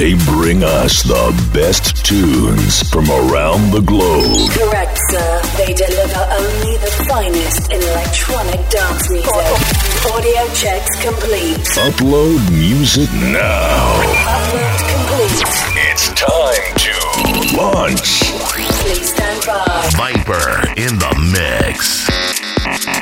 They bring us the best tunes from around the globe. Correct, sir. They deliver only the finest in electronic dance music. Audio checks complete. Upload music now. Upload complete. It's time to launch. Please stand by. Viper in the mix.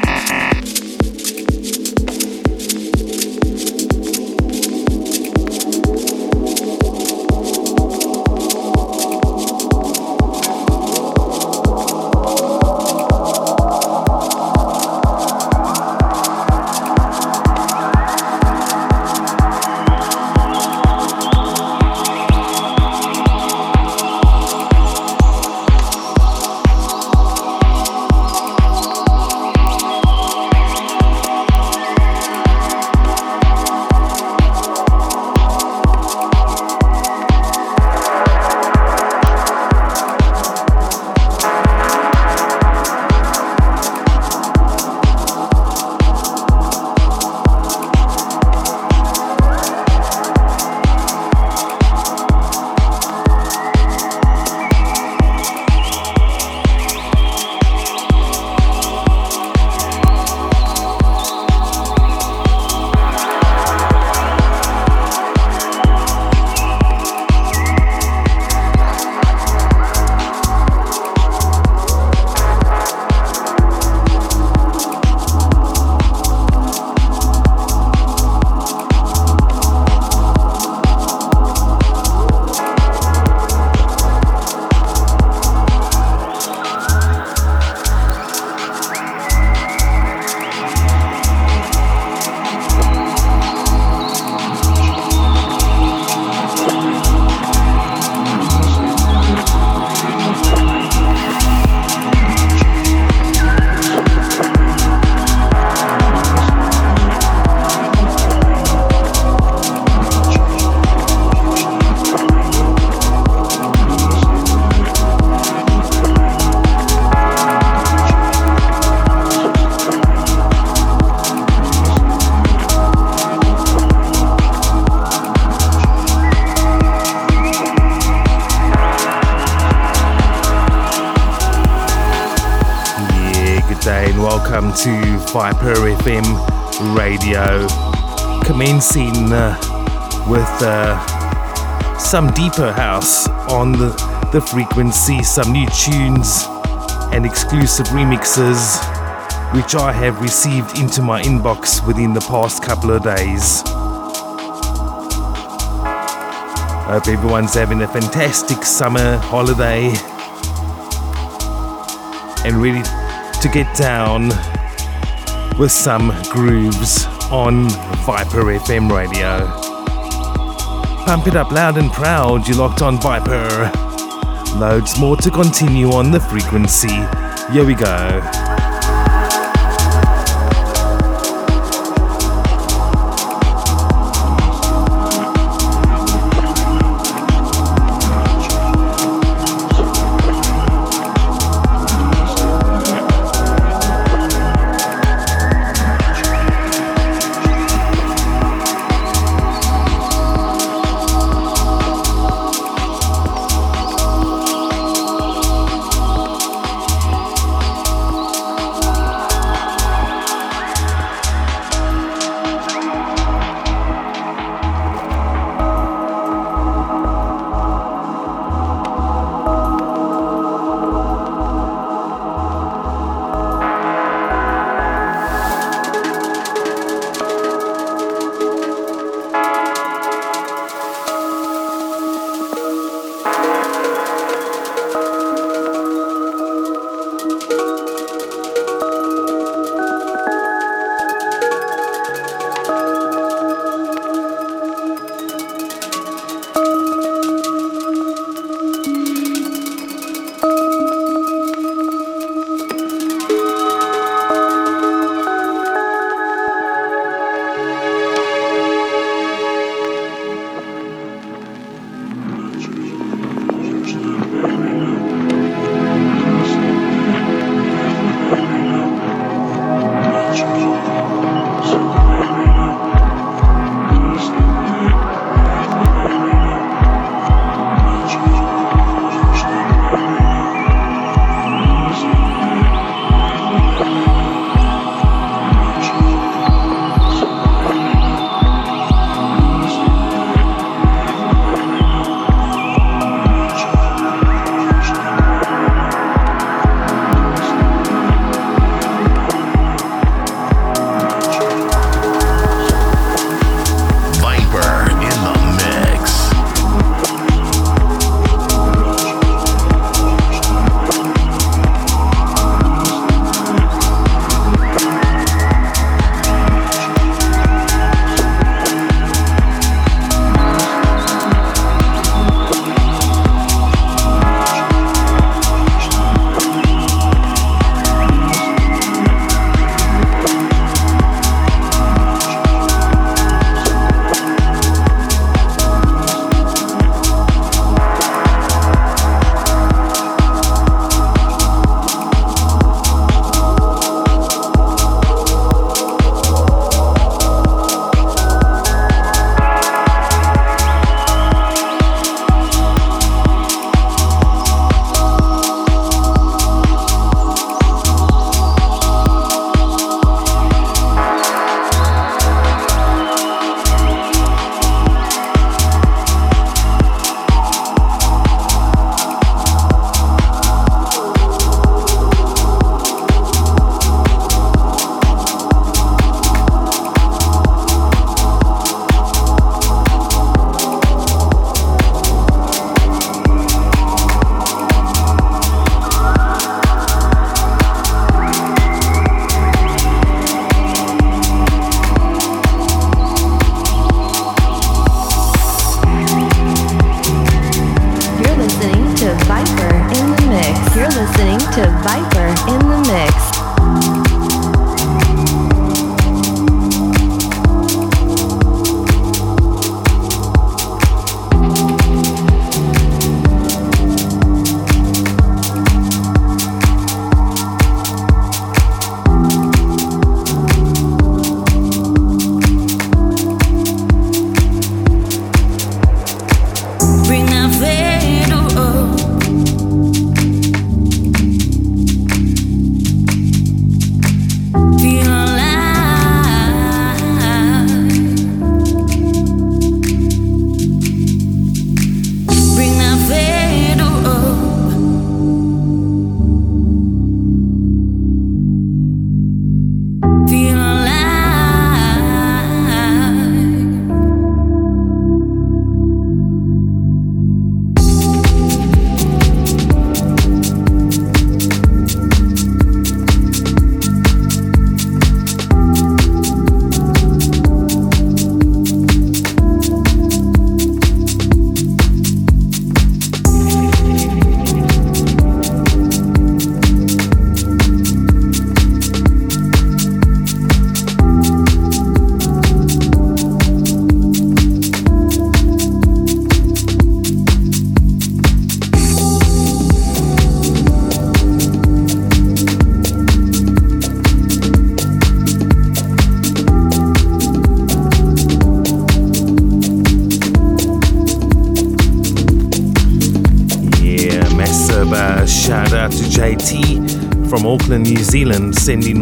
Commencing uh, with uh, some deeper house on the, the frequency, some new tunes and exclusive remixes, which I have received into my inbox within the past couple of days. Hope everyone's having a fantastic summer holiday and ready to get down with some grooves on Viper FM radio. Pump it up loud and proud, you locked on Viper. Loads more to continue on the frequency. Here we go.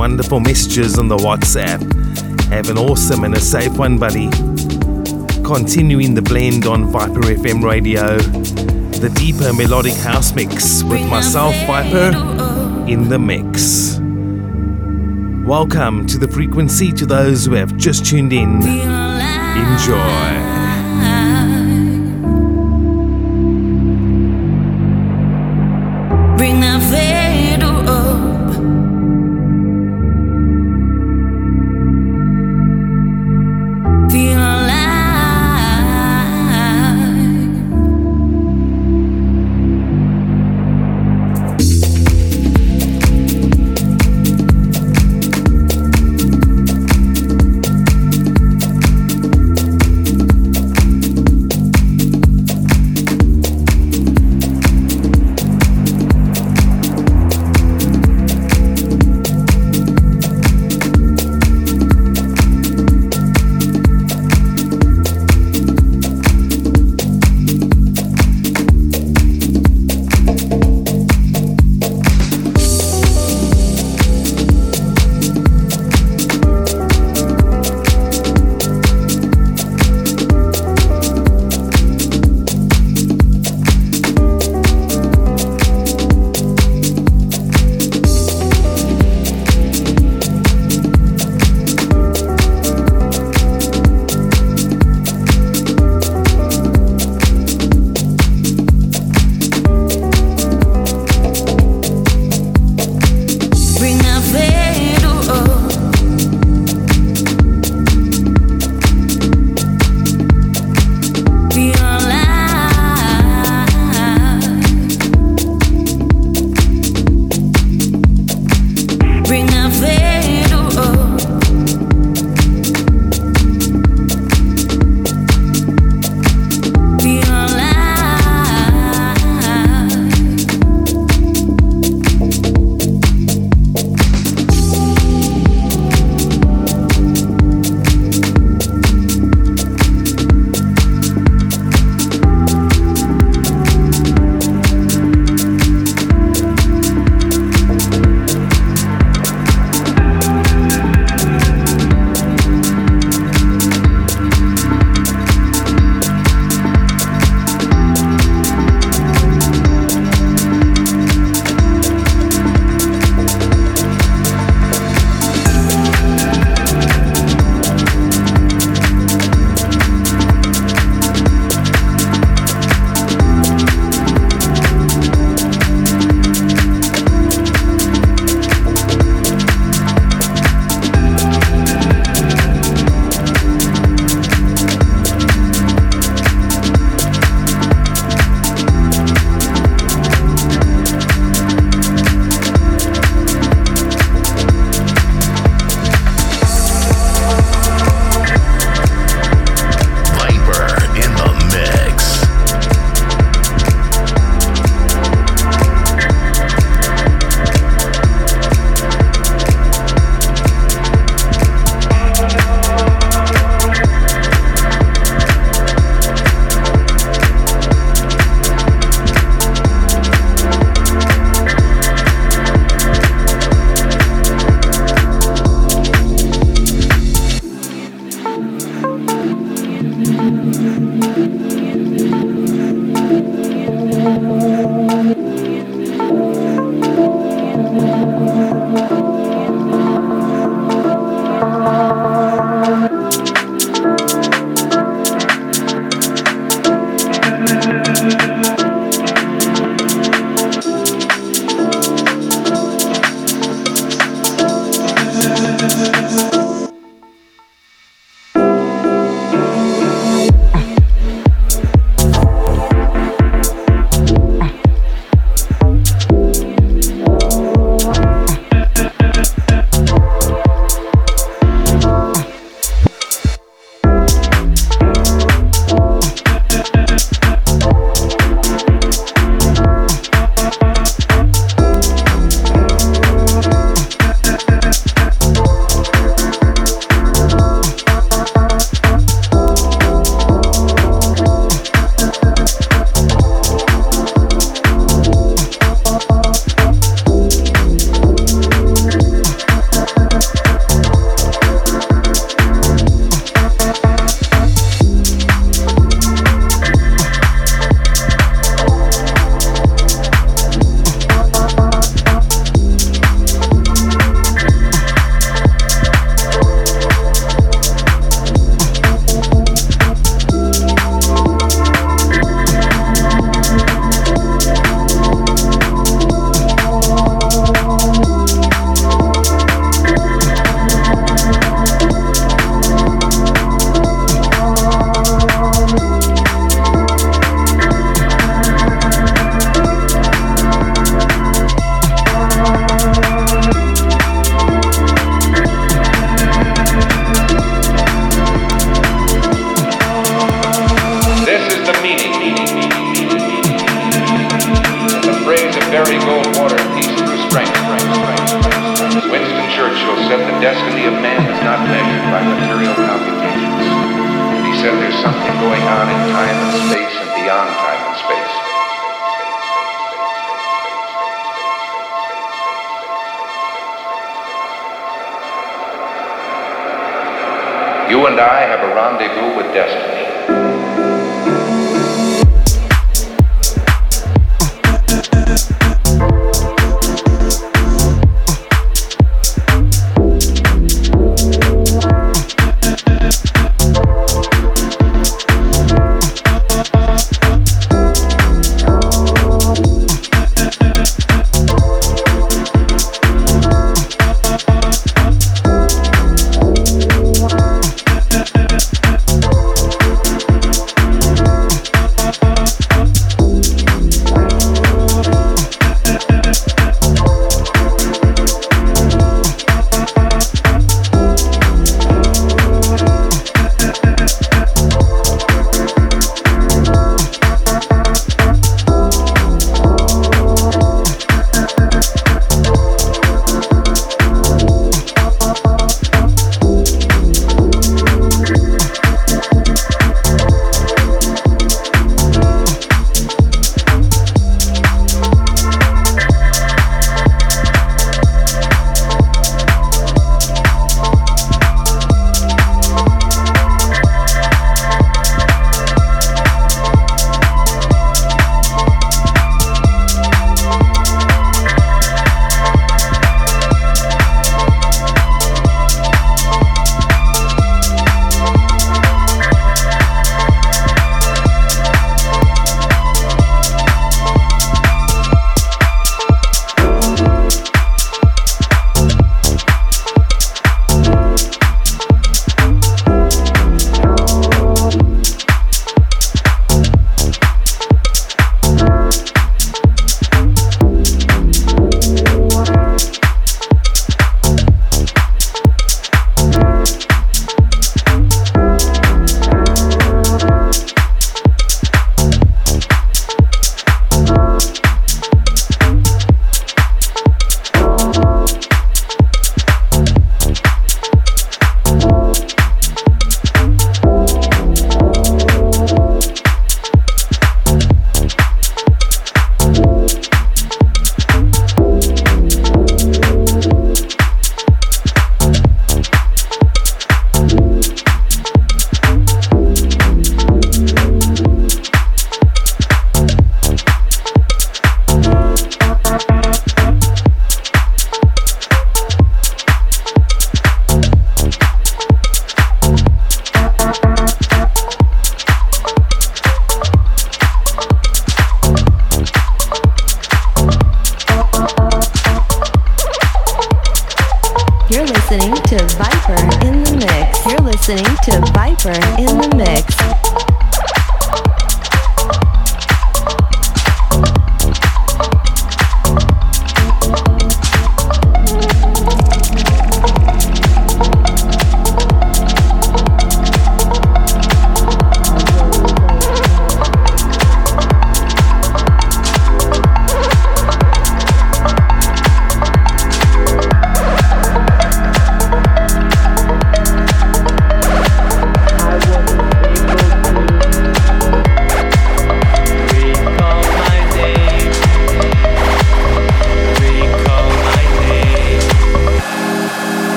Wonderful messages on the WhatsApp. Have an awesome and a safe one, buddy. Continuing the blend on Viper FM radio, the deeper melodic house mix with myself, Viper, in the mix. Welcome to the frequency to those who have just tuned in. Enjoy.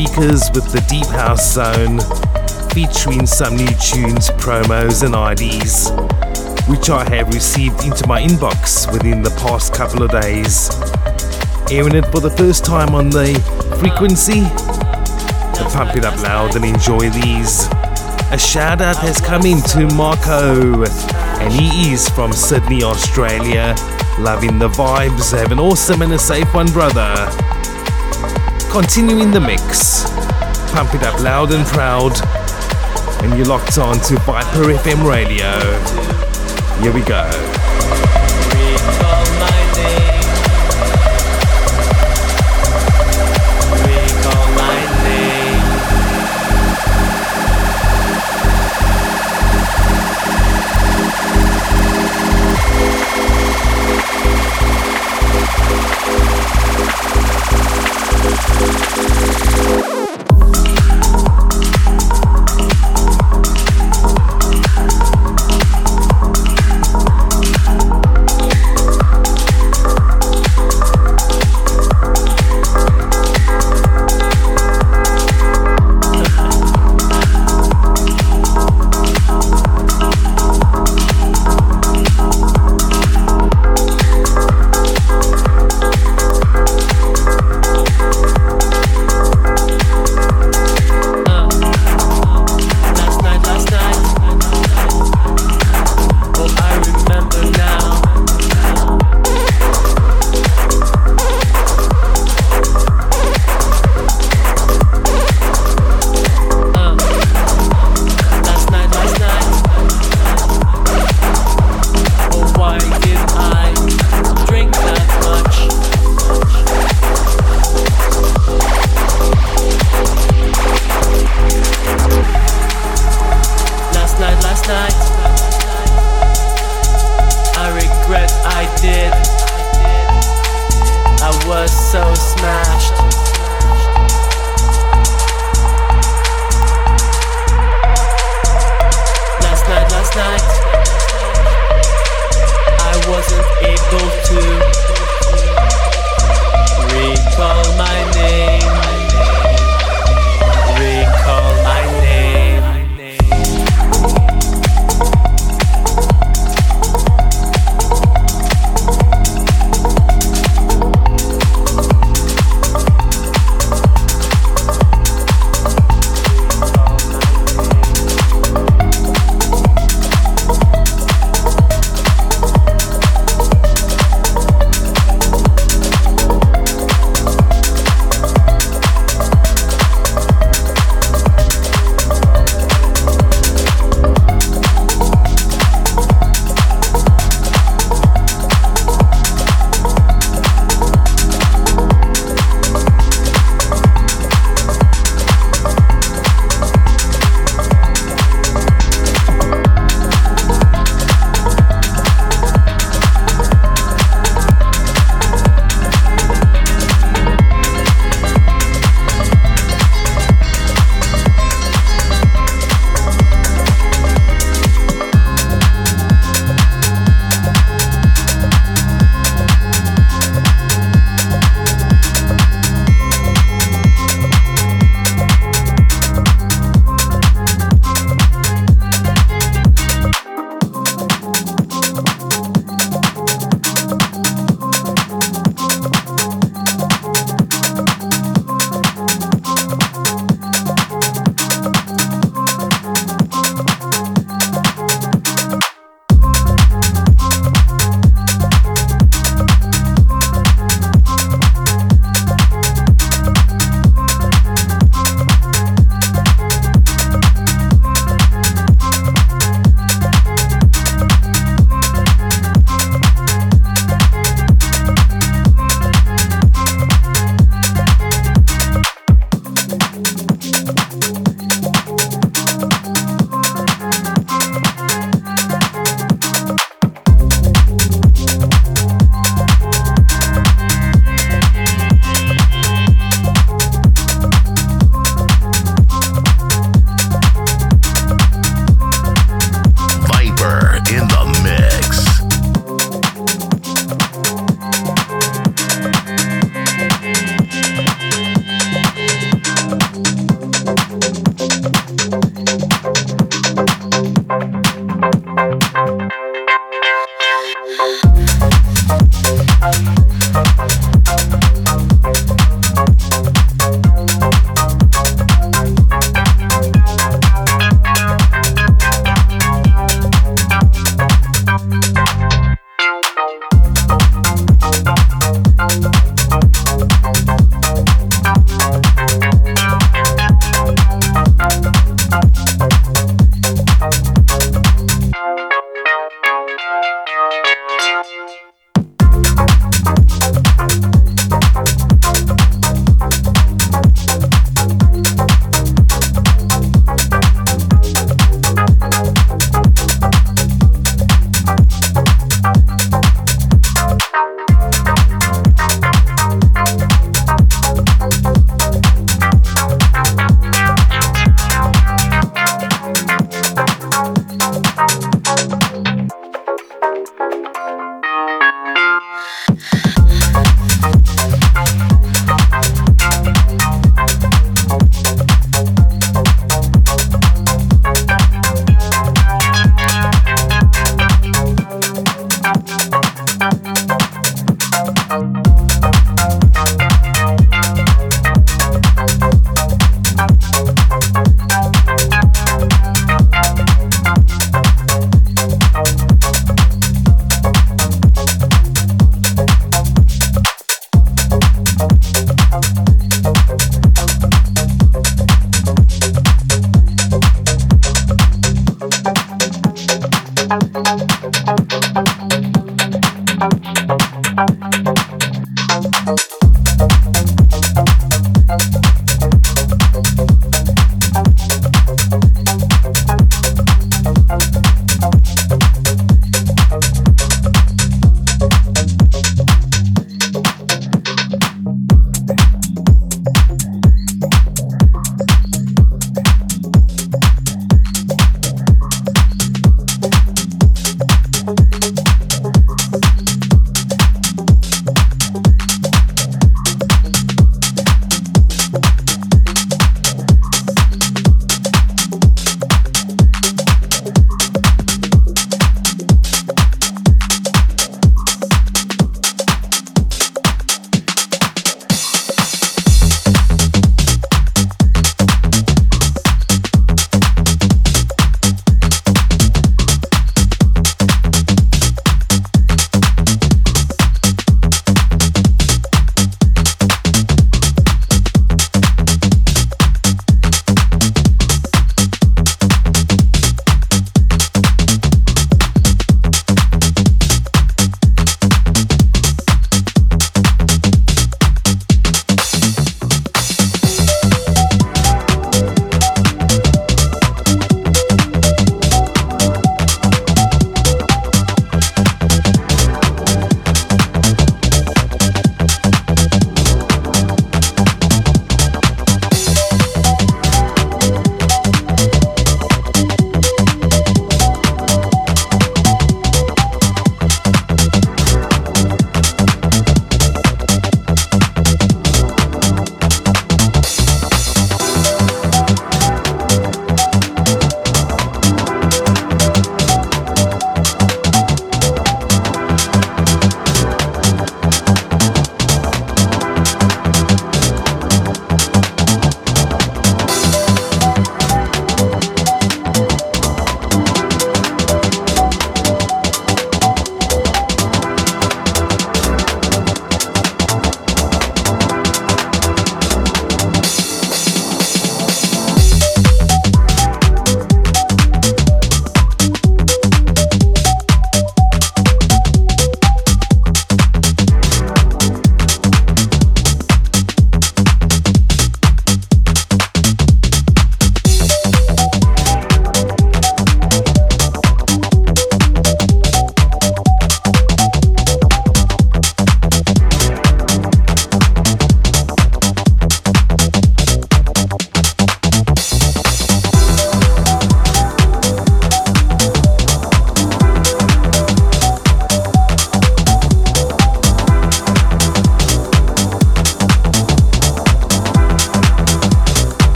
Speakers with the Deep House Zone, featuring some new tunes, promos, and IDs, which I have received into my inbox within the past couple of days. Airing it for the first time on the frequency. So pump it up loud and enjoy these. A shout out has come in to Marco, and he is from Sydney, Australia. Loving the vibes, have an awesome and a safe one, brother. Continuing the mix. Pump it up loud and proud. and you're locked on to Viper FM Radio. Here we go.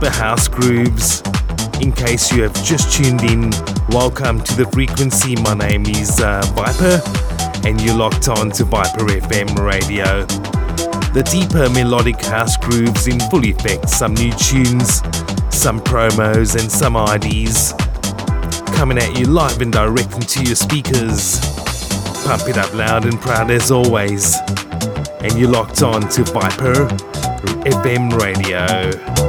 Deeper house grooves. In case you have just tuned in, welcome to the frequency. My name is uh, Viper, and you're locked on to Viper FM radio. The deeper melodic house grooves in full effect, some new tunes, some promos, and some IDs coming at you live and direct into your speakers. Pump it up loud and proud as always and you're locked on to Viper FM Radio.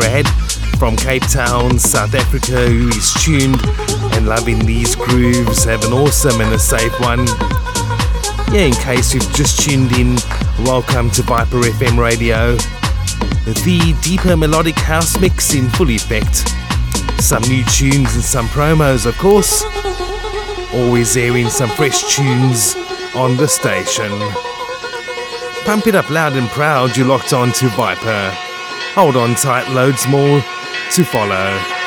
Brad from Cape Town, South Africa, who is tuned and loving these grooves. Have an awesome and a safe one. Yeah, in case you've just tuned in, welcome to Viper FM Radio. The deeper melodic house mix in full effect. Some new tunes and some promos, of course. Always airing some fresh tunes on the station. Pump it up loud and proud, you locked on to Viper. Hold on tight, loads more to follow.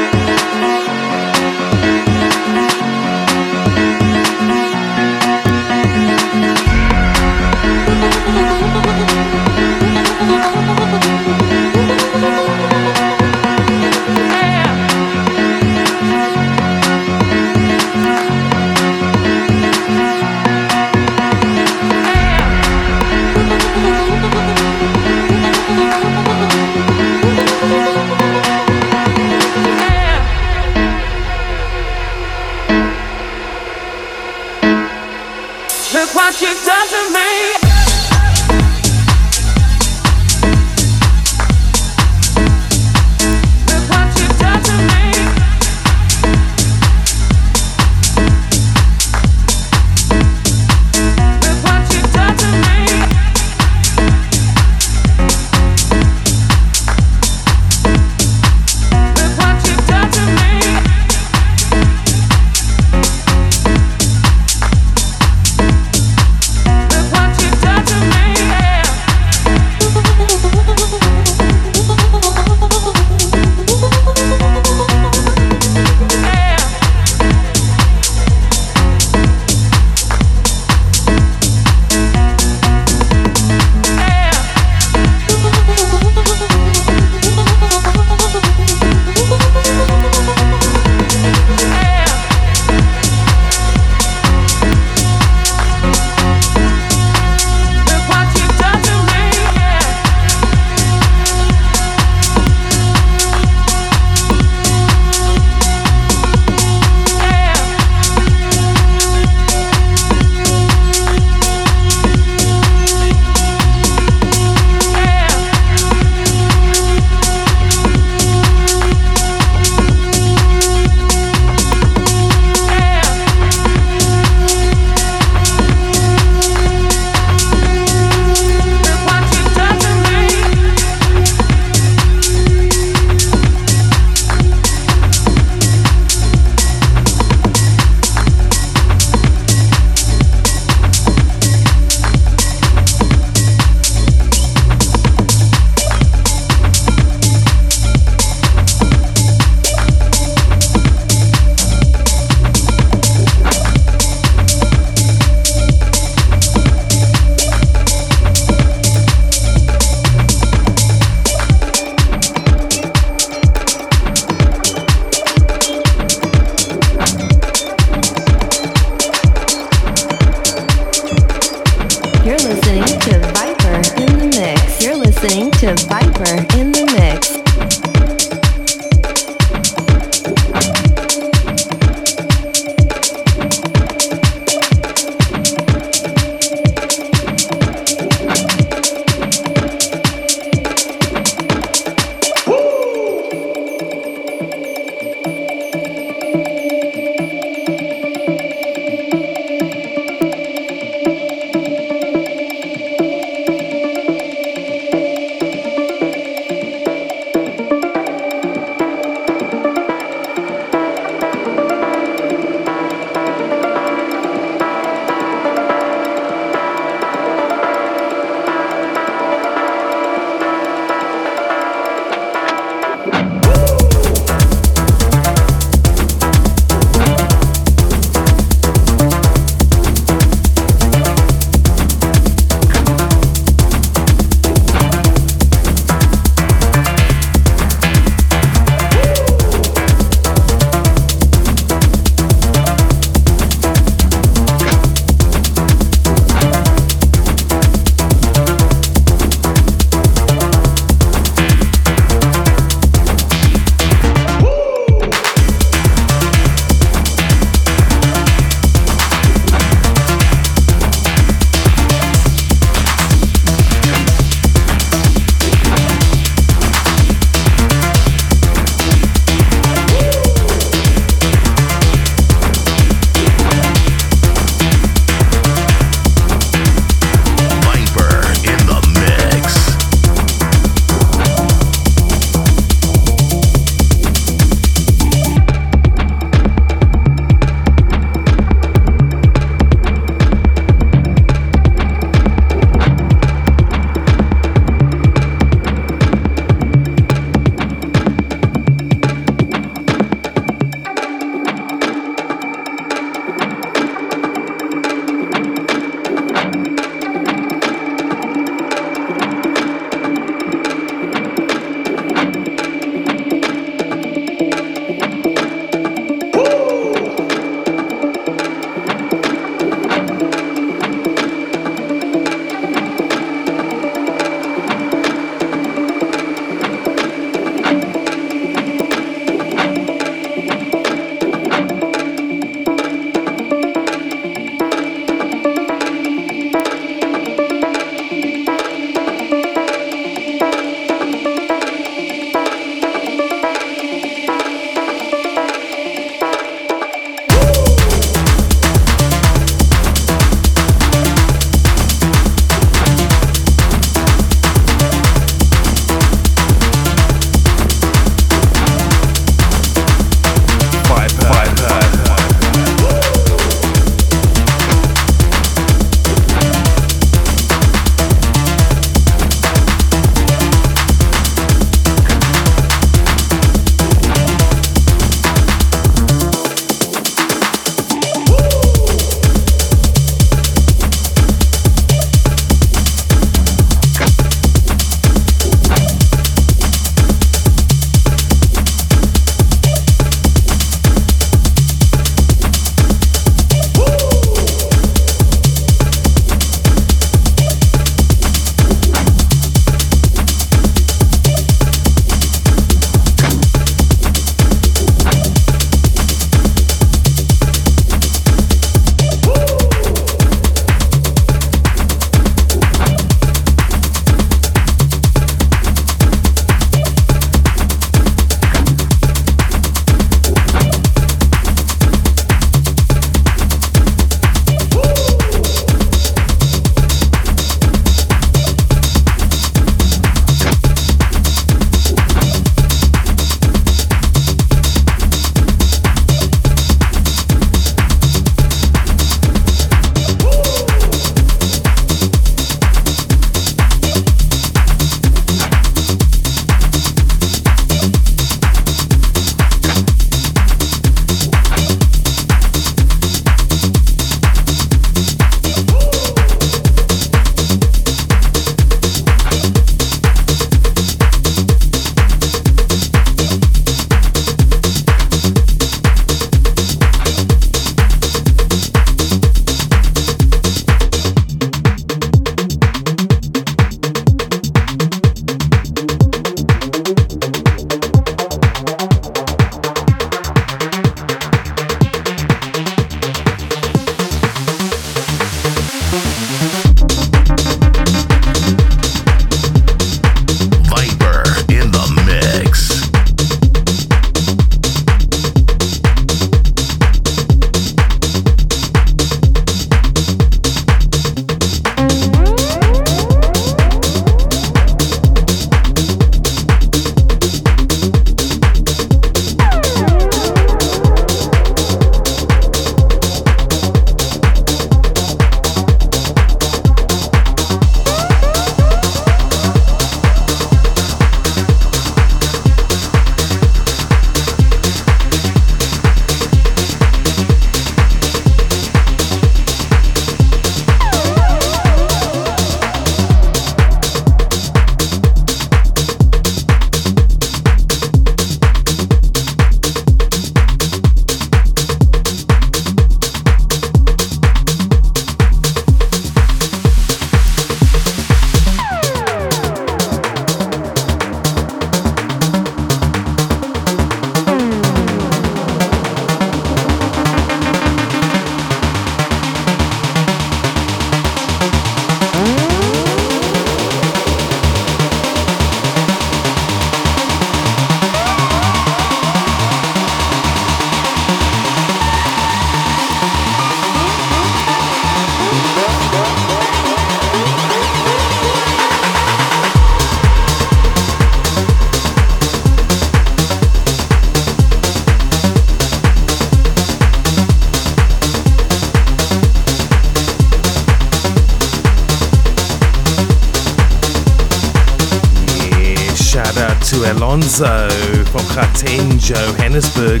Johannesburg,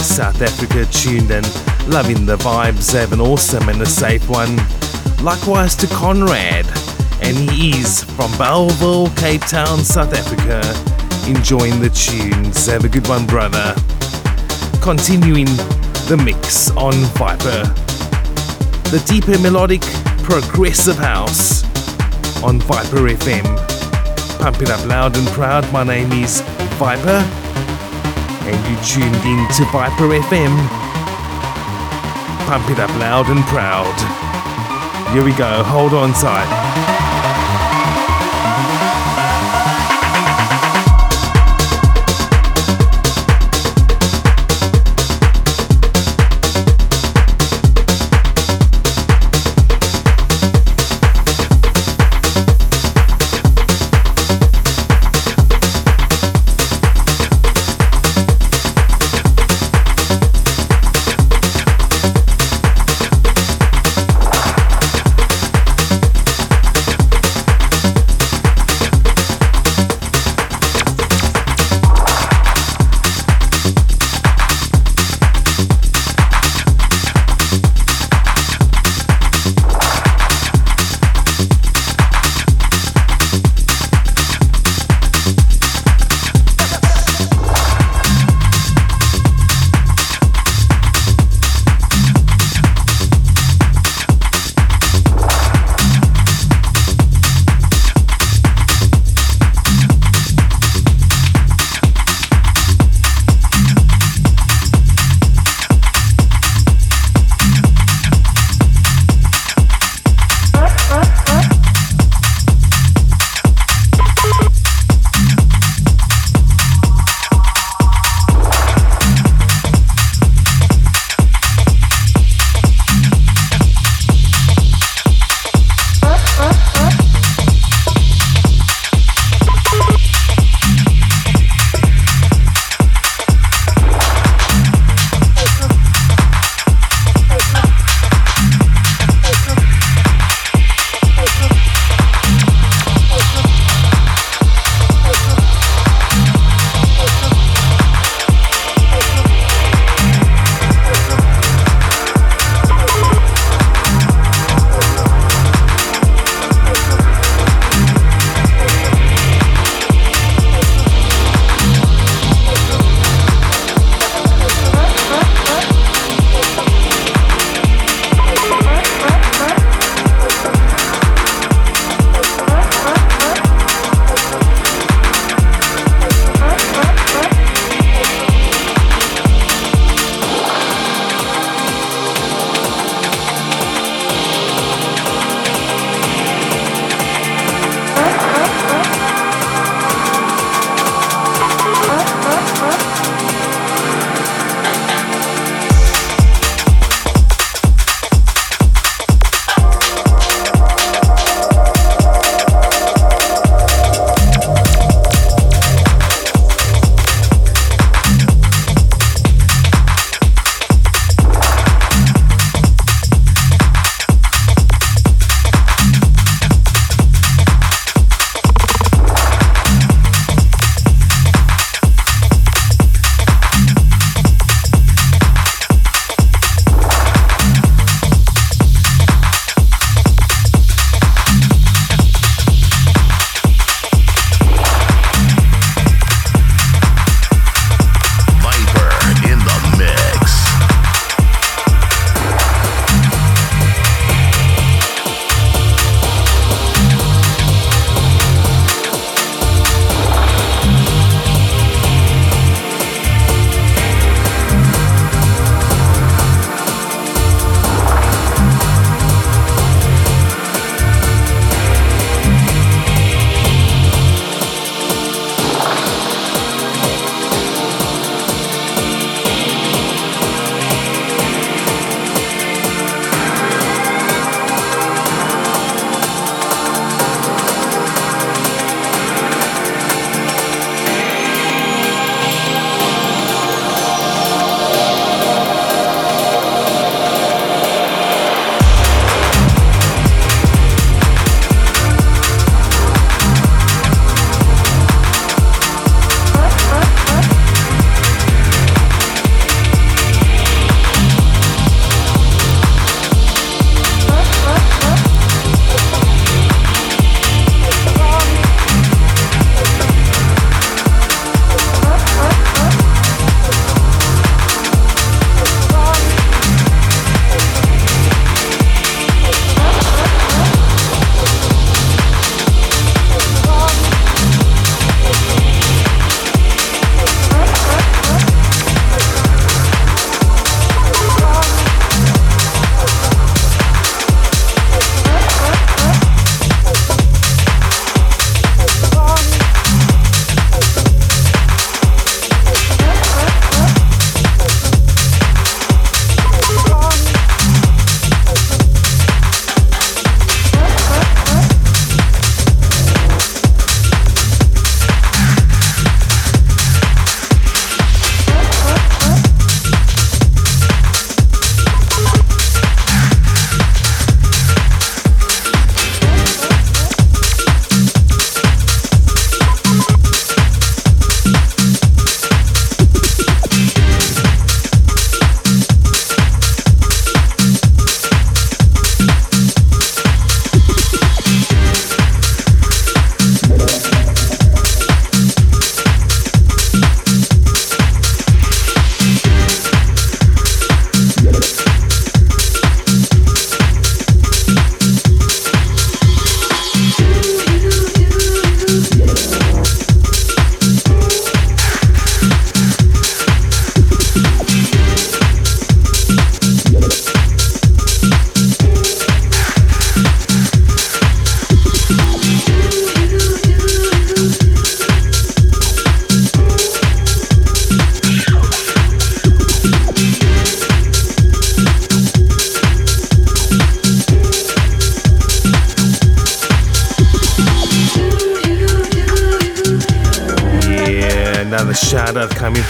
South Africa, tuned in. loving the vibes. Have an awesome and a safe one. Likewise to Conrad, and he is from Bellville, Cape Town, South Africa, enjoying the tunes. Have a good one, brother. Continuing the mix on Viper, the deeper melodic progressive house on Viper FM. Pump it up loud and proud. My name is Viper, and you tuned in to Viper FM. Pump it up loud and proud. Here we go. Hold on tight.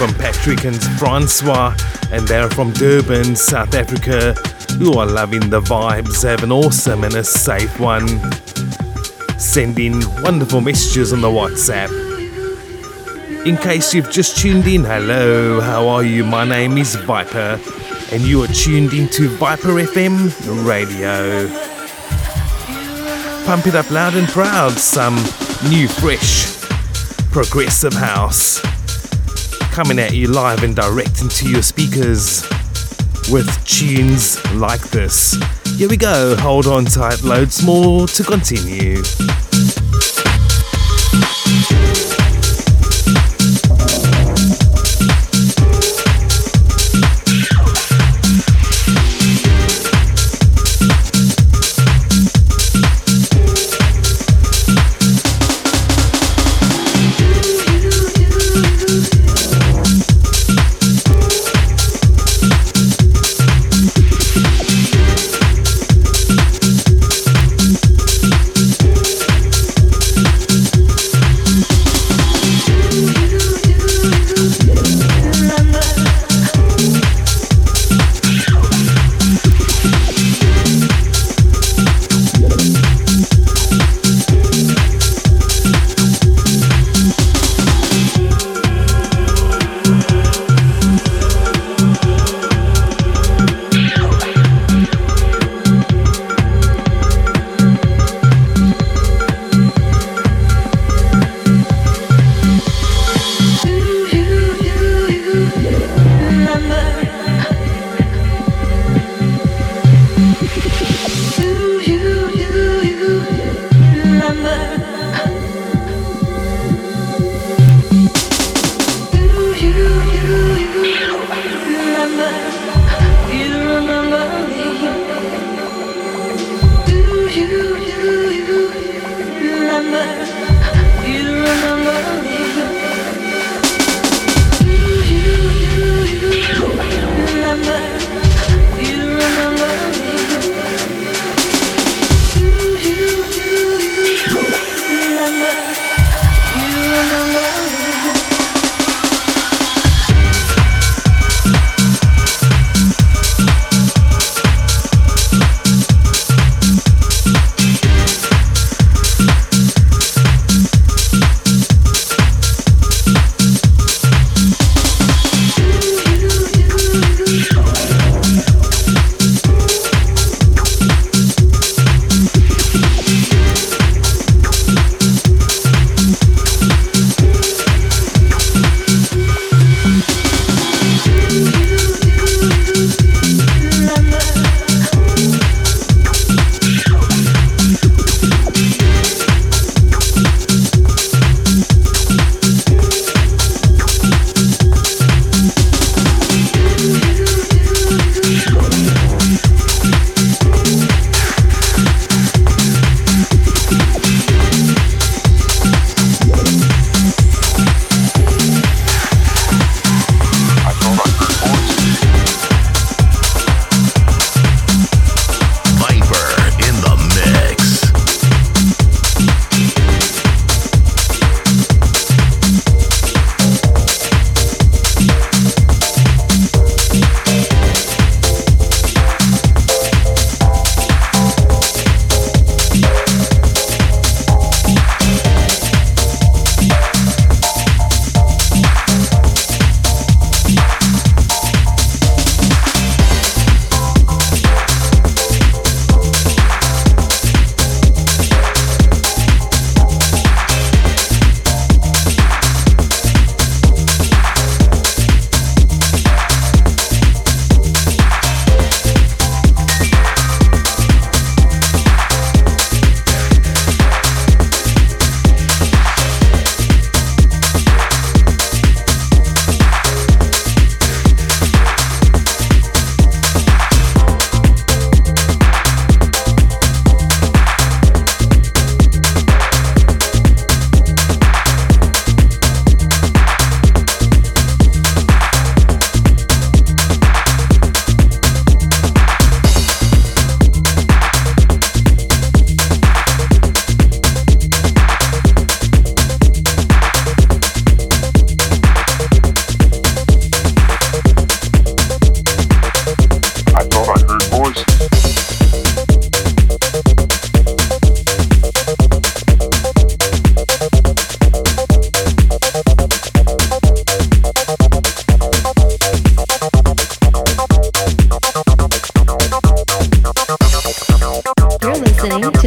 From Patrick and Francois, and they're from Durban, South Africa, who are loving the vibes. Have an awesome and a safe one. Sending wonderful messages on the WhatsApp. In case you've just tuned in, hello, how are you? My name is Viper, and you are tuned into Viper FM Radio. Pump it up loud and proud, some new, fresh, progressive house. Coming at you live and direct into your speakers with tunes like this. Here we go, hold on tight, loads more to continue.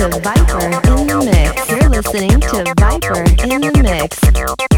Viper in the Mix. You're listening to Viper in the Mix.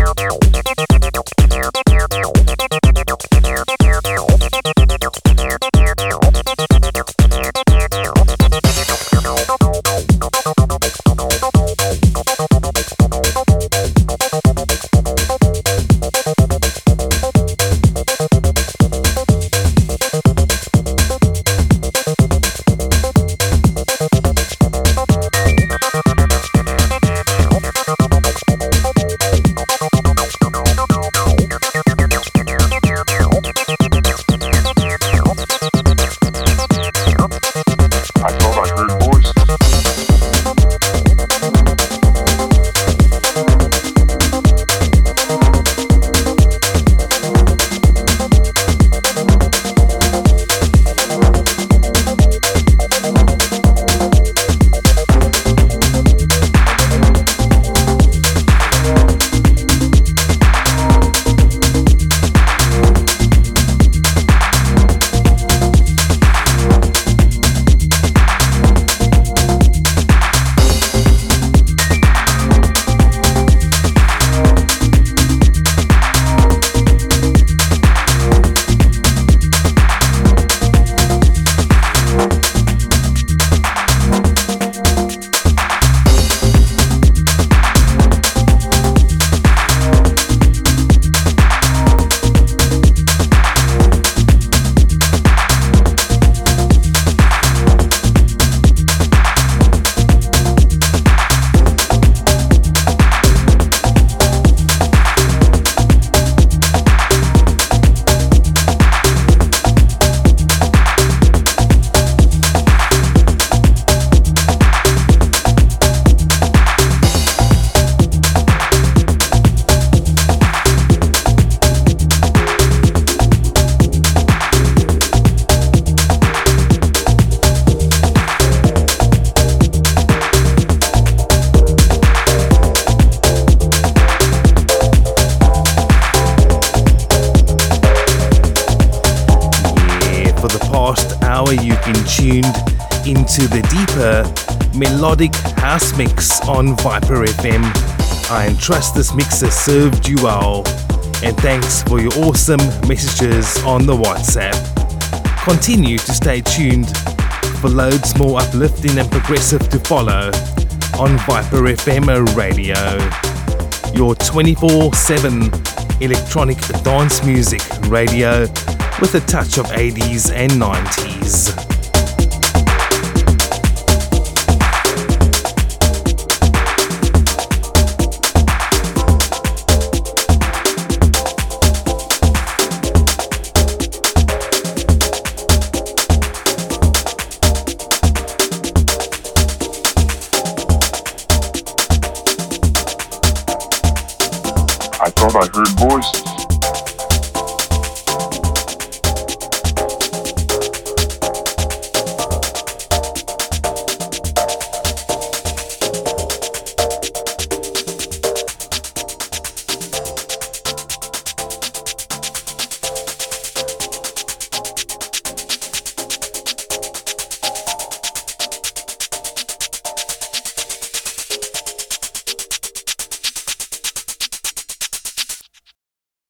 Melodic house mix on Viper FM. I entrust this mix has served you well, and thanks for your awesome messages on the WhatsApp. Continue to stay tuned for loads more uplifting and progressive to follow on Viper FM radio. Your 24 7 electronic dance music radio with a touch of 80s and 90s. I heard voices.